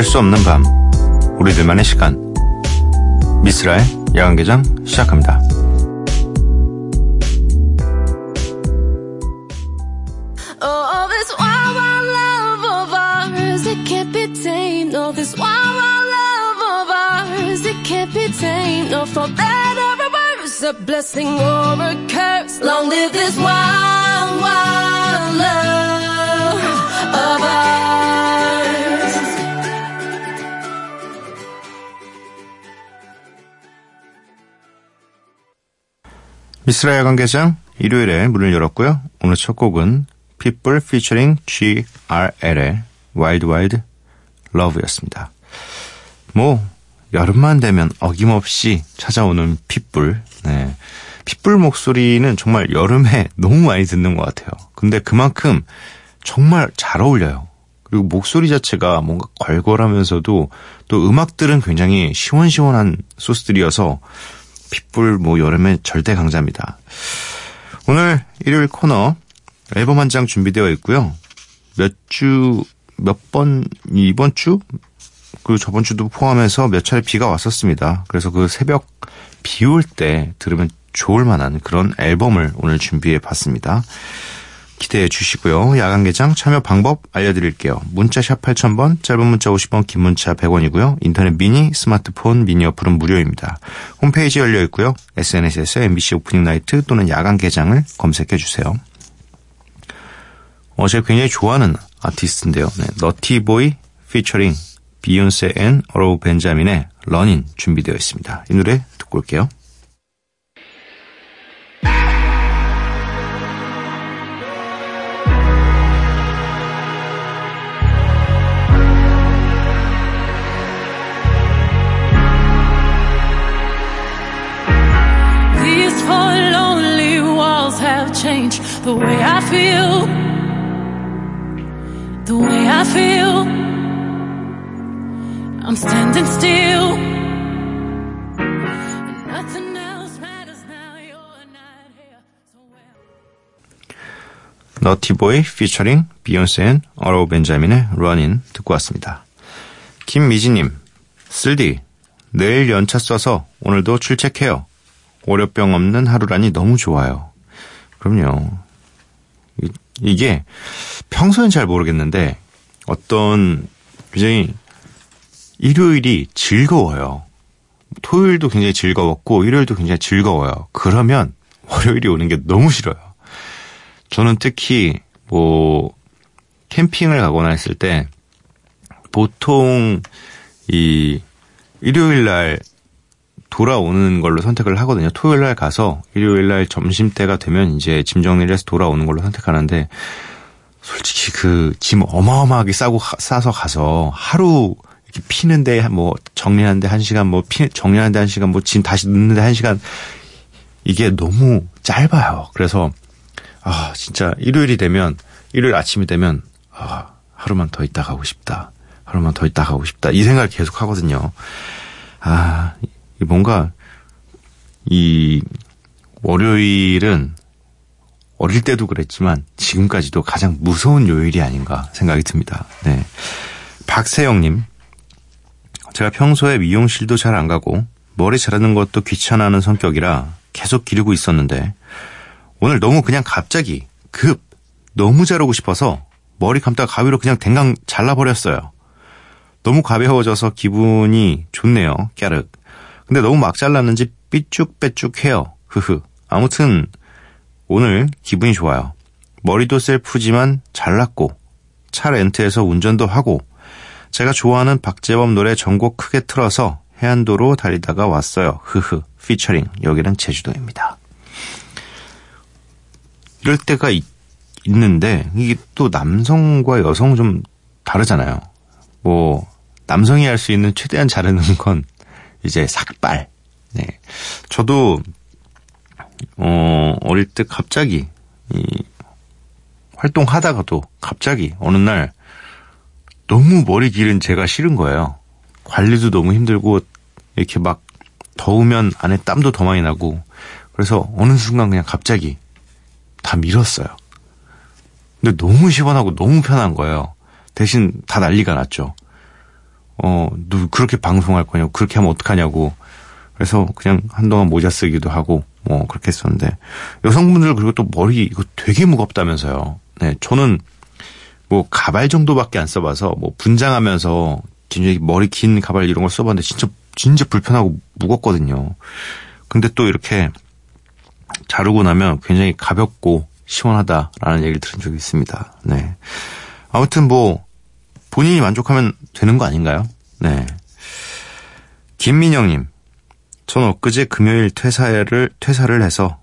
잠들 수 없는 밤 우리들만의 시간 미스라의 야간개장 시작합니다. Oh, a blessing or a curse. Long live this wild, wild love 미스라 야간개장 일요일에 문을 열었고요. 오늘 첫 곡은 People featuring GRL의 Wild Wild Love였습니다. 뭐 여름만 되면 어김없이 찾아오는 핏불. 네. 핏불 목소리는 정말 여름에 너무 많이 듣는 것 같아요. 근데 그만큼 정말 잘 어울려요. 그리고 목소리 자체가 뭔가 걸걸하면서도 또 음악들은 굉장히 시원시원한 소스들이어서 핏불 뭐 여름에 절대 강자입니다. 오늘 일요일 코너 앨범 한 장 준비되어 있고요. 몇 주, 몇 번, 이번 주? 그 저번 주도 포함해서 몇 차례 비가 왔었습니다. 그래서 그 새벽 비 올 때 들으면 좋을 만한 그런 앨범을 오늘 준비해 봤습니다. 기대해 주시고요. 야간 개장 참여 방법 알려드릴게요. 문자 샵 8000번, 짧은 문자 50원, 긴 문자 100원이고요. 인터넷 미니, 스마트폰, 미니 어플은 무료입니다. 홈페이지 열려 있고요. SNS에서 MBC opening night 또는 야간 개장을 검색해 주세요. 어, 제가 굉장히 좋아하는 아티스트인데요. 네, Naughty Boy featuring Beyoncé and Arrow Benjamin의 Runnin' 준비되어 있습니다. 이 노래 듣고 올게요. The way I feel. The way I feel. I'm standing still. Nothing else matters now. You're not here. So where? 너티보이 피처링 비욘세 앤 어로우 벤자민의 러닌 듣고 왔습니다. 김미지님, 쓸디, 내일 연차 써서 오늘도 출첵해요. 월요병 없는 하루라니 너무 좋아요. 그럼요. 이- 이게 평소엔 잘 모르겠는데 어떤 굉장히 일요일이 즐거워요. 토요일도 굉장히 즐거웠고 일요일도 굉장히 즐거워요. 그러면 월요일이 오는 게 너무 싫어요. 저는 특히 뭐 캠핑을 가거나 했을 때 보통 이 일요일 날 돌아오는 걸로 선택을 하거든요. 토요일 날 가서 일요일 날 점심 때가 되면 이제 짐 정리를 해서 돌아오는 걸로 선택하는데 솔직히 그 짐 어마어마하게 싸고 가- 싸서 가서 하루 이렇게 피는데 뭐 정리하는데 한 시간 뭐 피, 정리하는데 한 시간 뭐 짐 다시 넣는데 한 시간 이게 너무 짧아요. 그래서 아 진짜 일요일이 되면 일요일 아침이 되면 아 하루만 더 있다 가고 싶다. 하루만 더 있다 가고 싶다. 이 생각을 계속 하거든요. 아, 이 뭔가, 이, 월요일은 어릴 때도 그랬지만 지금까지도 가장 무서운 요일이 아닌가 생각이 듭니다. 네. 박세영님, 제가 평소에 미용실도 잘 안 가고 머리 자르는 것도 귀찮아하는 성격이라 계속 기르고 있었는데 오늘 너무 그냥 갑자기 급 너무 자르고 싶어서 머리 감다가 가위로 그냥 댕강 잘라버렸어요. 너무 가벼워져서 기분이 좋네요. 깨르. 근데 너무 막 잘랐는지 삐쭉빼쭉해요. 흐흐. 아무튼 오늘 기분이 좋아요. 머리도 셀프지만 잘랐고 차 렌트해서 운전도 하고 제가 좋아하는 박재범 노래 전곡 크게 틀어서 해안도로 달리다가 왔어요. 흐흐. 피처링 여기는 제주도입니다. 이럴 때가 있, 있는데 이게 또 남성과 여성 좀 다르잖아요. 뭐 남성이 할 수 있는 최대한 자르는 건 이제 삭발. 네. 저도 어 어릴 때 갑자기 이 활동하다가도 갑자기 어느 날 너무 머리 기른 제가 싫은 거예요. 관리도 너무 힘들고 이렇게 막 더우면 안에 땀도 더 많이 나고 그래서 어느 순간 그냥 갑자기 다 밀었어요. 근데 너무 시원하고 너무 편한 거예요. 대신 다 난리가 났죠. 어, 너 그렇게 방송할 거냐고, 그렇게 하면 어떡하냐고. 그래서 그냥 한동안 모자 쓰기도 하고, 뭐, 그렇게 했었는데. 여성분들 그리고 또 머리 이거 되게 무겁다면서요. 네, 저는 뭐 가발 정도밖에 안 써봐서, 뭐 분장하면서 굉장히 머리 긴 가발 이런 걸 써봤는데 진짜, 진짜 불편하고 무겁거든요. 근데 또 이렇게 자르고 나면 굉장히 가볍고 시원하다라는 얘기를 들은 적이 있습니다. 네. 아무튼 뭐, 본인이 만족하면 되는 거 아닌가요? 네. 김민영님, 전 엊그제 금요일 퇴사를, 퇴사를 해서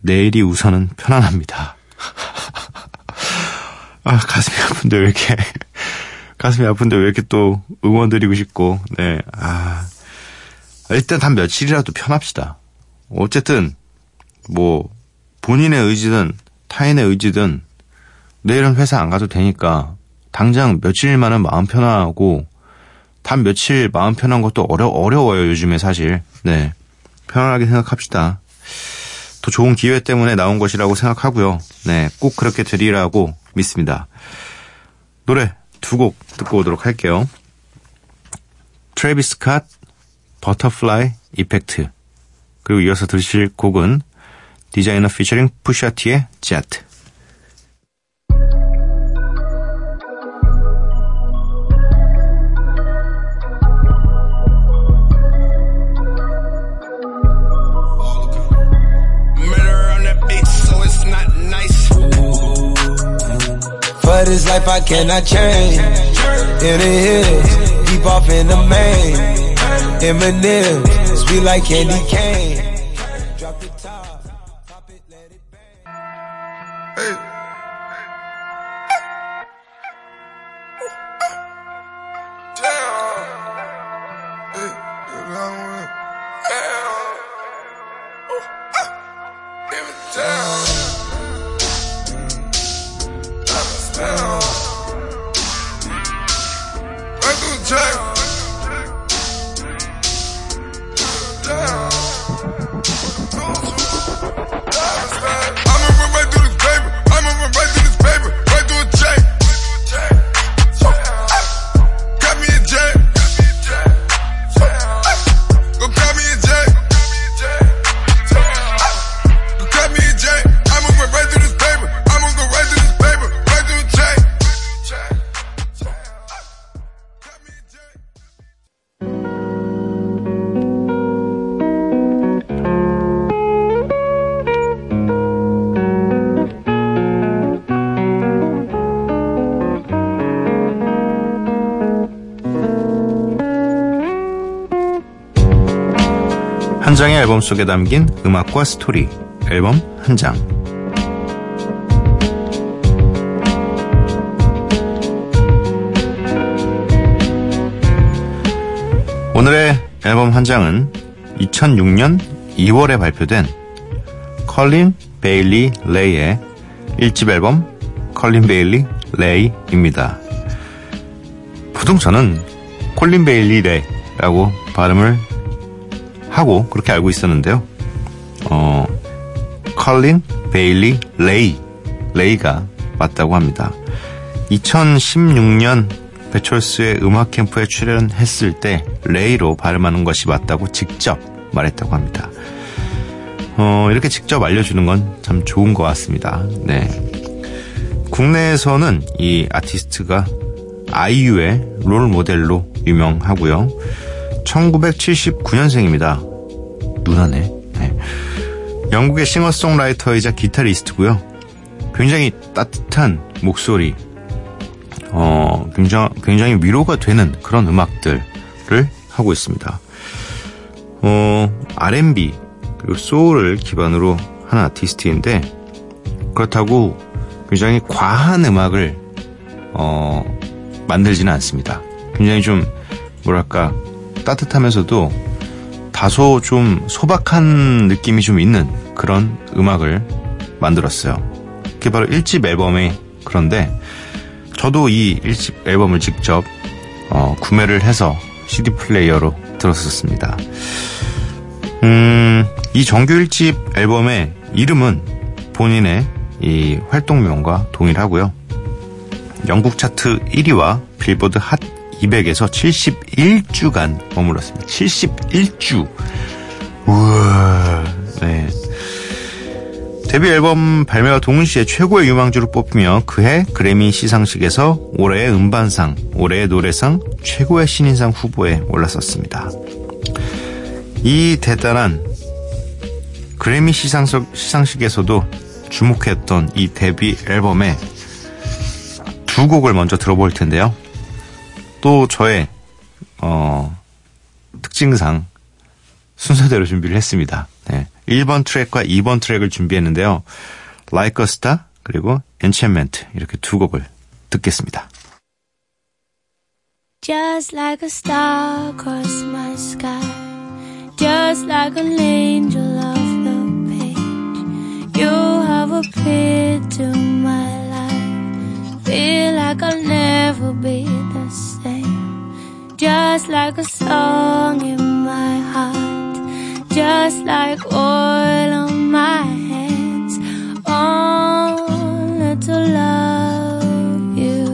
내일이 우선은 편안합니다. 아, 가슴이 아픈데 왜 이렇게, 가슴이 아픈데 왜 이렇게 또 응원드리고 싶고, 네, 아. 일단 단 며칠이라도 편합시다. 어쨌든, 뭐, 본인의 의지든 타인의 의지든 내일은 회사 안 가도 되니까 당장 며칠만은 마음 편하고 단 며칠 마음 편한 것도 어려, 어려워요, 요즘에 사실. 네. 편안하게 생각합시다. 더 좋은 기회 때문에 나온 것이라고 생각하고요. 네. 꼭 그렇게 되리라고 믿습니다. 노래 두 곡 듣고 오도록 할게요. Travis Scott, Butterfly Effect. 그리고 이어서 들으실 곡은 Desiigner featuring Pusha T의 Jet. Life I change. In the hills, deep off in the main. Eminem, sweet like candy cane. Drop the top, pop it, let it bang. Hey. Damn. Jack. 한 장의 앨범 속에 담긴 음악과 스토리, 앨범 한 장. 오늘의 앨범 한 장은 2006년 2월에 발표된 Corinne Bailey Rae의 1집 앨범 Corinne Bailey Rae입니다. 보통 저는 코린 베일리 레라고 발음을 하고 그렇게 알고 있었는데요. 어, 코린 베일리 레이 레이가 맞다고 합니다. 2016년 배철수의 음악 캠프에 출연했을 때 레이로 발음하는 것이 맞다고 직접 말했다고 합니다. 어, 이렇게 직접 알려주는 건 참 좋은 것 같습니다. 네. 국내에서는 이 아티스트가 아이유의 롤 모델로 유명하고요. 1979년생입니다. 누나네. 네. 영국의 싱어송라이터이자 기타리스트고요. 굉장히 따뜻한 목소리, 어, 굉장히, 굉장히 위로가 되는 그런 음악들을 하고 있습니다. 어, R&B, 그리고 소울을 기반으로 한 아티스트인데, 그렇다고 굉장히 과한 음악을, 어, 만들지는 않습니다. 굉장히 좀, 뭐랄까, 따뜻하면서도 다소 좀 소박한 느낌이 좀 있는 그런 음악을 만들었어요. 그게 바로 1집 앨범에 그런데 저도 이 1집 앨범을 직접 어, 구매를 해서 CD 플레이어로 들었었습니다. 음, 이 정규 1집 앨범의 이름은 본인의 이 활동명과 동일하고요. 영국 차트 1위와 빌보드 핫 200에서 71주간 머물렀습니다. 71주. 우와, 네. 데뷔 앨범 발매와 동시에 최고의 유망주로 뽑히며 그해 그래미 시상식에서 올해의 음반상, 올해의 노래상, 최고의 신인상 후보에 올랐었습니다. 이 대단한 그래미 시상식, 시상식에서도 주목했던 이 데뷔 앨범의 두 곡을 먼저 들어볼 텐데요. 또 저의 어, 특징상 순서대로 준비를 했습니다. 네. 1번 트랙과 2번 트랙을 준비했는데요. Like a Star 그리고 Enchantment 이렇게 두 곡을 듣겠습니다. Just like a star across my sky. Just like an angel off the page. You have appeared to my life. Feel like I'll never be the same. Just like a song in my heart. Just like oil on my hands. Only to love you.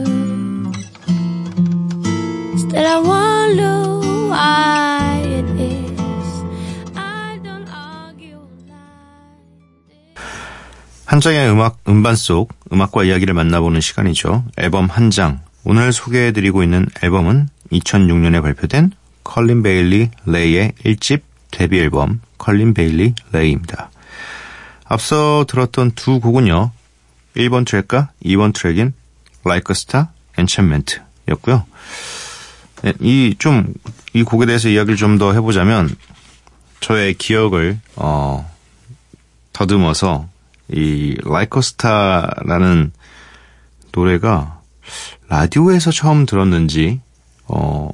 Still I wonder why it is I don't argue like 한 장의 음악 음반 속 음악과 이야기를 만나보는 시간이죠. 앨범 한 장. 오늘 소개해드리고 있는 앨범은 2006년에 발표된 Corinne Bailey Rae의 1집 데뷔 앨범 Corinne Bailey Rae입니다. 앞서 들었던 두 곡은요. 1번 트랙과 2번 트랙인 Like a Star, Enchantment 였고요. 네, 이좀 이 곡에 대해서 이야기를 좀 더 해보자면 저의 기억을 어, 더듬어서 이 Like a Star라는 노래가 라디오에서 처음 들었는지 어,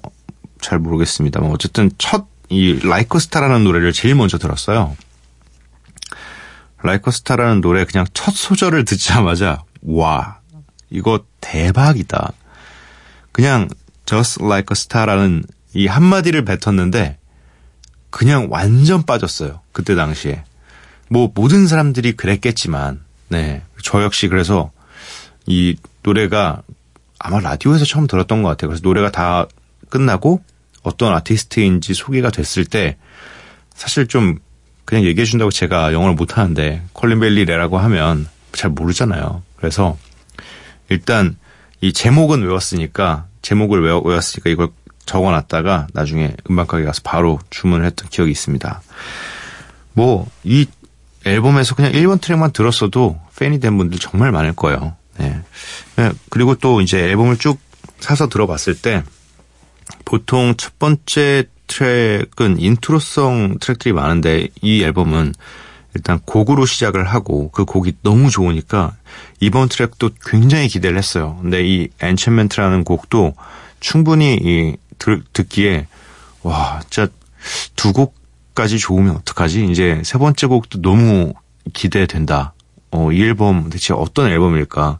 잘 모르겠습니다만 어쨌든 첫이 Star라는 노래를 제일 먼저 들었어요. Star라는 노래 그냥 첫 소절을 듣자마자 와 이거 대박이다. 그냥 Just Like a Star라는 이 한마디를 뱉었는데 그냥 완전 빠졌어요. 그때 당시에. 뭐 모든 사람들이 그랬겠지만 네. 저 역시 그래서 이 노래가 아마 라디오에서 처음 들었던 것 같아요. 그래서 노래가 다 끝나고 어떤 아티스트인지 소개가 됐을 때 사실 좀 그냥 얘기해 준다고 제가 영어를 못 하는데 콜린 벨리레라고 하면 잘 모르잖아요. 그래서 일단 이 제목은 외웠으니까 제목을 외웠으니까 이걸 적어놨다가 나중에 음반가게 가서 바로 주문을 했던 기억이 있습니다. 뭐 이 앨범에서 그냥 1번 트랙만 들었어도 팬이 된 분들 정말 많을 거예요. 네. 네, 그리고 또 이제 앨범을 쭉 사서 들어봤을 때 보통 첫 번째 트랙은 intro성 트랙들이 많은데 이 앨범은 일단 곡으로 시작을 하고 그 곡이 너무 좋으니까 이번 트랙도 굉장히 기대를 했어요. 근데 이 Enchantment라는 곡도 충분히 이 들, 듣기에 와 진짜 두 곡까지 좋으면 어떡하지? 이제 세 번째 곡도 너무 기대된다. 어, 이 앨범 대체 어떤 앨범일까?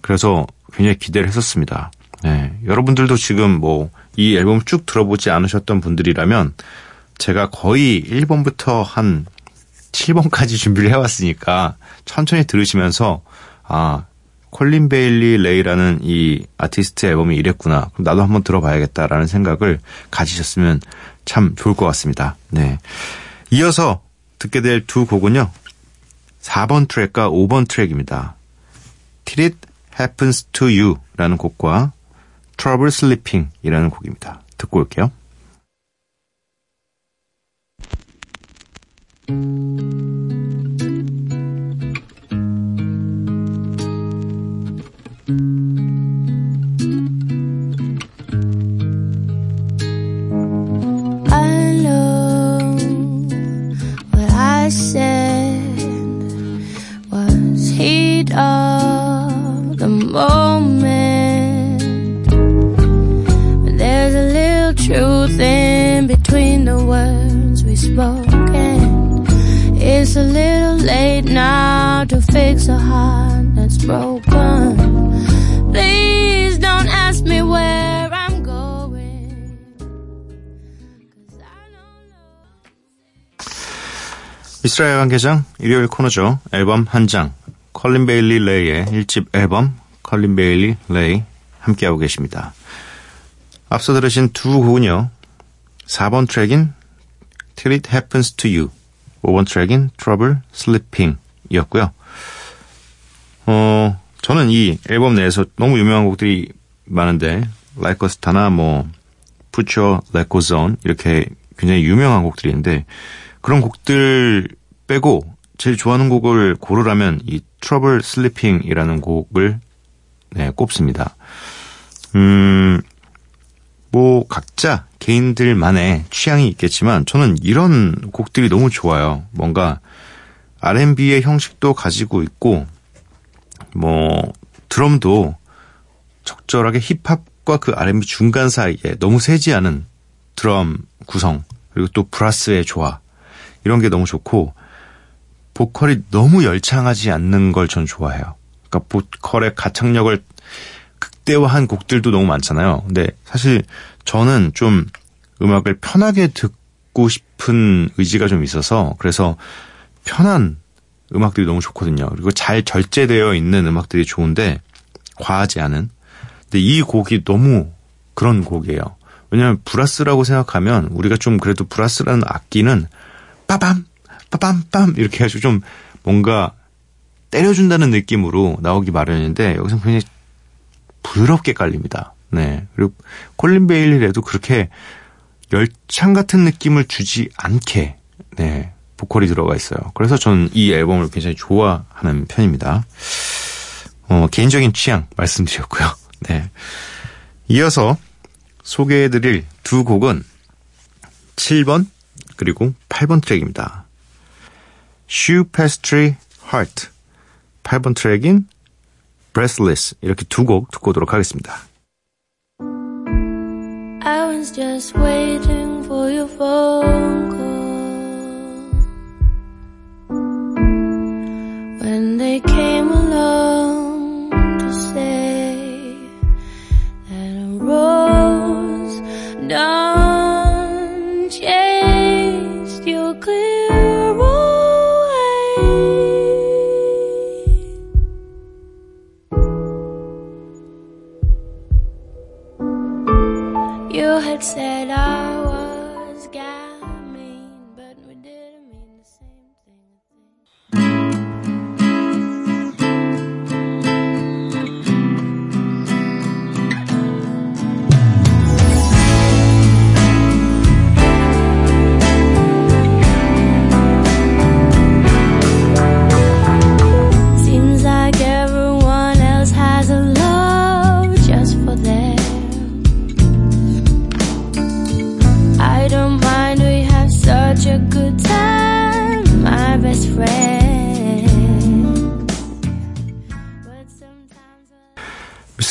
그래서 굉장히 기대를 했었습니다. 네. 여러분들도 지금 뭐 이 앨범 쭉 들어보지 않으셨던 분들이라면 제가 거의 1번부터 한 7번까지 준비를 해왔으니까 천천히 들으시면서 아 코린 베일리 레이라는 이 아티스트 앨범이 이랬구나. 그럼 나도 한번 들어봐야겠다라는 생각을 가지셨으면 참 좋을 것 같습니다. 네. 이어서 듣게 될 두 곡은요. 4번 트랙과 5번 트랙입니다. Till It Happens to You라는 곡과 Trouble Sleeping이라는 곡입니다. 듣고 올게요. Moment. But there's a little truth in between the words we spoke. And it's a little late now to fix a heart that's broken. Please don't ask me where I'm going. 'Cause I don't know. 이스라엘 관계장 일요일 코너죠. 앨범 한 장. 코린 베일리 레이의 1집 앨범 코린 베일리 레이 함께하고 계십니다. 앞서 들으신 두 곡은요. 4번 트랙인 Till It Happens to You, 5번 트랙인 Trouble Sleeping 이었고요. 어, 저는 이 앨범 내에서 너무 유명한 곡들이 많은데, Like a Star나 뭐, Put Your Records On 이렇게 굉장히 유명한 곡들이 있는데, 그런 곡들 빼고 제일 좋아하는 곡을 고르라면 이 Trouble Sleeping이라는 곡을 네, 꼽습니다. 음, 뭐 각자 개인들만의 취향이 있겠지만 저는 이런 곡들이 너무 좋아요. 뭔가 R&B의 형식도 가지고 있고 뭐 드럼도 적절하게 힙합과 그 R&B 중간 사이에 너무 세지 않은 드럼 구성 그리고 또 브라스의 조화 이런 게 너무 좋고 보컬이 너무 열창하지 않는 걸 전 좋아해요. 그러니까 보컬의 가창력을 극대화한 곡들도 너무 많잖아요. 근데 사실 저는 좀 음악을 편하게 듣고 싶은 의지가 좀 있어서 그래서 편한 음악들이 너무 좋거든요. 그리고 잘 절제되어 있는 음악들이 좋은데 과하지 않은. 근데 이 곡이 너무 그런 곡이에요. 왜냐하면 브라스라고 생각하면 우리가 좀 그래도 브라스라는 악기는 빠밤 빠밤 빰 이렇게 해가지고 좀 뭔가 때려준다는 느낌으로 나오기 마련인데 여기서 굉장히 부드럽게 깔립니다. 네. 그리고 콜린 베일리라도 그렇게 열창 같은 느낌을 주지 않게 네. 보컬이 들어가 있어요. 그래서 저는 이 앨범을 굉장히 좋아하는 편입니다. 어, 개인적인 취향 말씀드렸고요. 네. 이어서 소개해드릴 두 곡은 7번 그리고 8번 트랙입니다. Shoe Pastry Heart 8번 트랙인 Breathless 이렇게 두 곡 듣고 오도록 하겠습니다. I was just waiting for your phone call when they came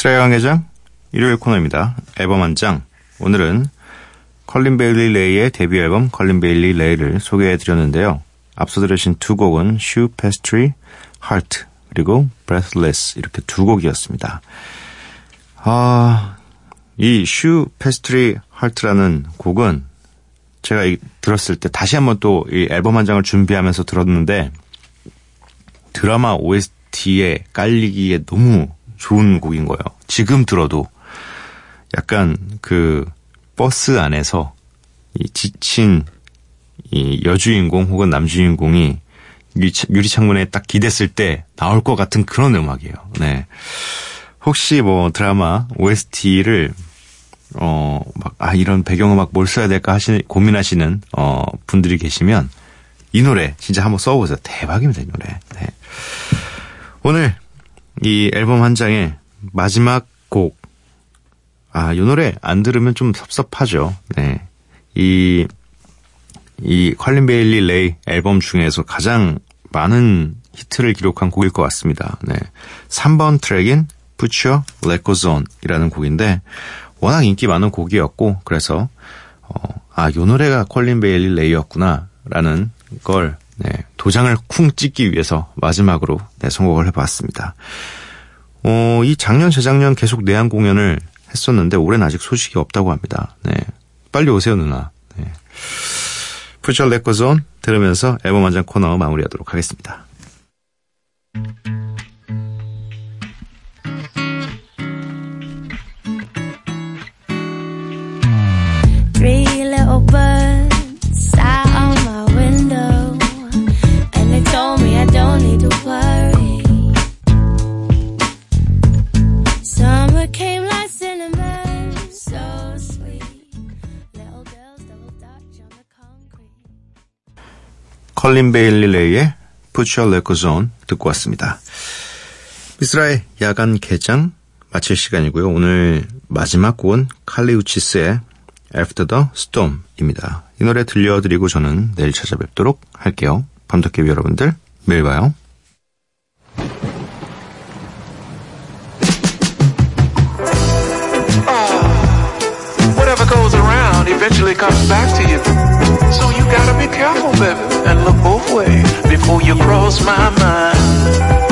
미쓰라 야간개장 일요일 코너입니다. 앨범 한 장. 오늘은 코린 베일리 레이의 데뷔 앨범 코린 베일리 레이를 소개해 드렸는데요. 앞서 들으신 두 곡은 Choux Pastry Heart 그리고 Breathless 이렇게 두 곡이었습니다. 아, 이 Choux Pastry Heart라는 곡은 제가 이- 들었을 때 다시 한번 또 이 앨범 한 장을 준비하면서 들었는데 드라마 OST에 깔리기에 너무 좋은 곡인 거예요. 지금 들어도 약간 그 버스 안에서 이 지친 이 여주인공 혹은 남주인공이 유리창문에 딱 기댔을 때 나올 것 같은 그런 음악이에요. 네. 혹시 뭐 드라마 OST를 어, 막, 아, 이런 배경음악 뭘 써야 될까 하시, 고민하시는, 어, 분들이 계시면, 이 노래 진짜 한번 써보세요. 대박입니다, 이 노래. 네. 오늘, 이 앨범 한 장의 마지막 곡, 아, 이 노래 안 들으면 좀 섭섭하죠. 네. 이, 이 코린 베일리 레이 앨범 중에서 가장 많은 히트를 기록한 곡일 것 같습니다. 네. 3번 트랙인 Put Your Records On 이라는 곡인데 워낙 인기 많은 곡이었고 그래서 어, 아, 요 노래가 컬린 베일리 레이였구나 라는 걸 네, 도장을 쿵 찍기 위해서 마지막으로 네, 선곡을 해봤습니다. 어, 이 작년, 재작년 계속 내한 공연을 했었는데 올해는 아직 소식이 없다고 합니다. 네. 빨리 오세요, 누나. 네. Go Zone 들으면서 앨범 한장 코너 마무리하도록 하겠습니다. 컬린 베일리 레이의 Put Your Records On 듣고 왔습니다. 미스라의 야간 개장 마칠 시간이고요. 오늘 마지막 곡은 칼리 우치스의 After the Storm입니다. 이 노래 들려드리고 저는 내일 찾아뵙도록 할게요. 밤도깨비 여러분들 매일 봐요. Whatever So you gotta be careful, baby, and look both ways before you cross my mind.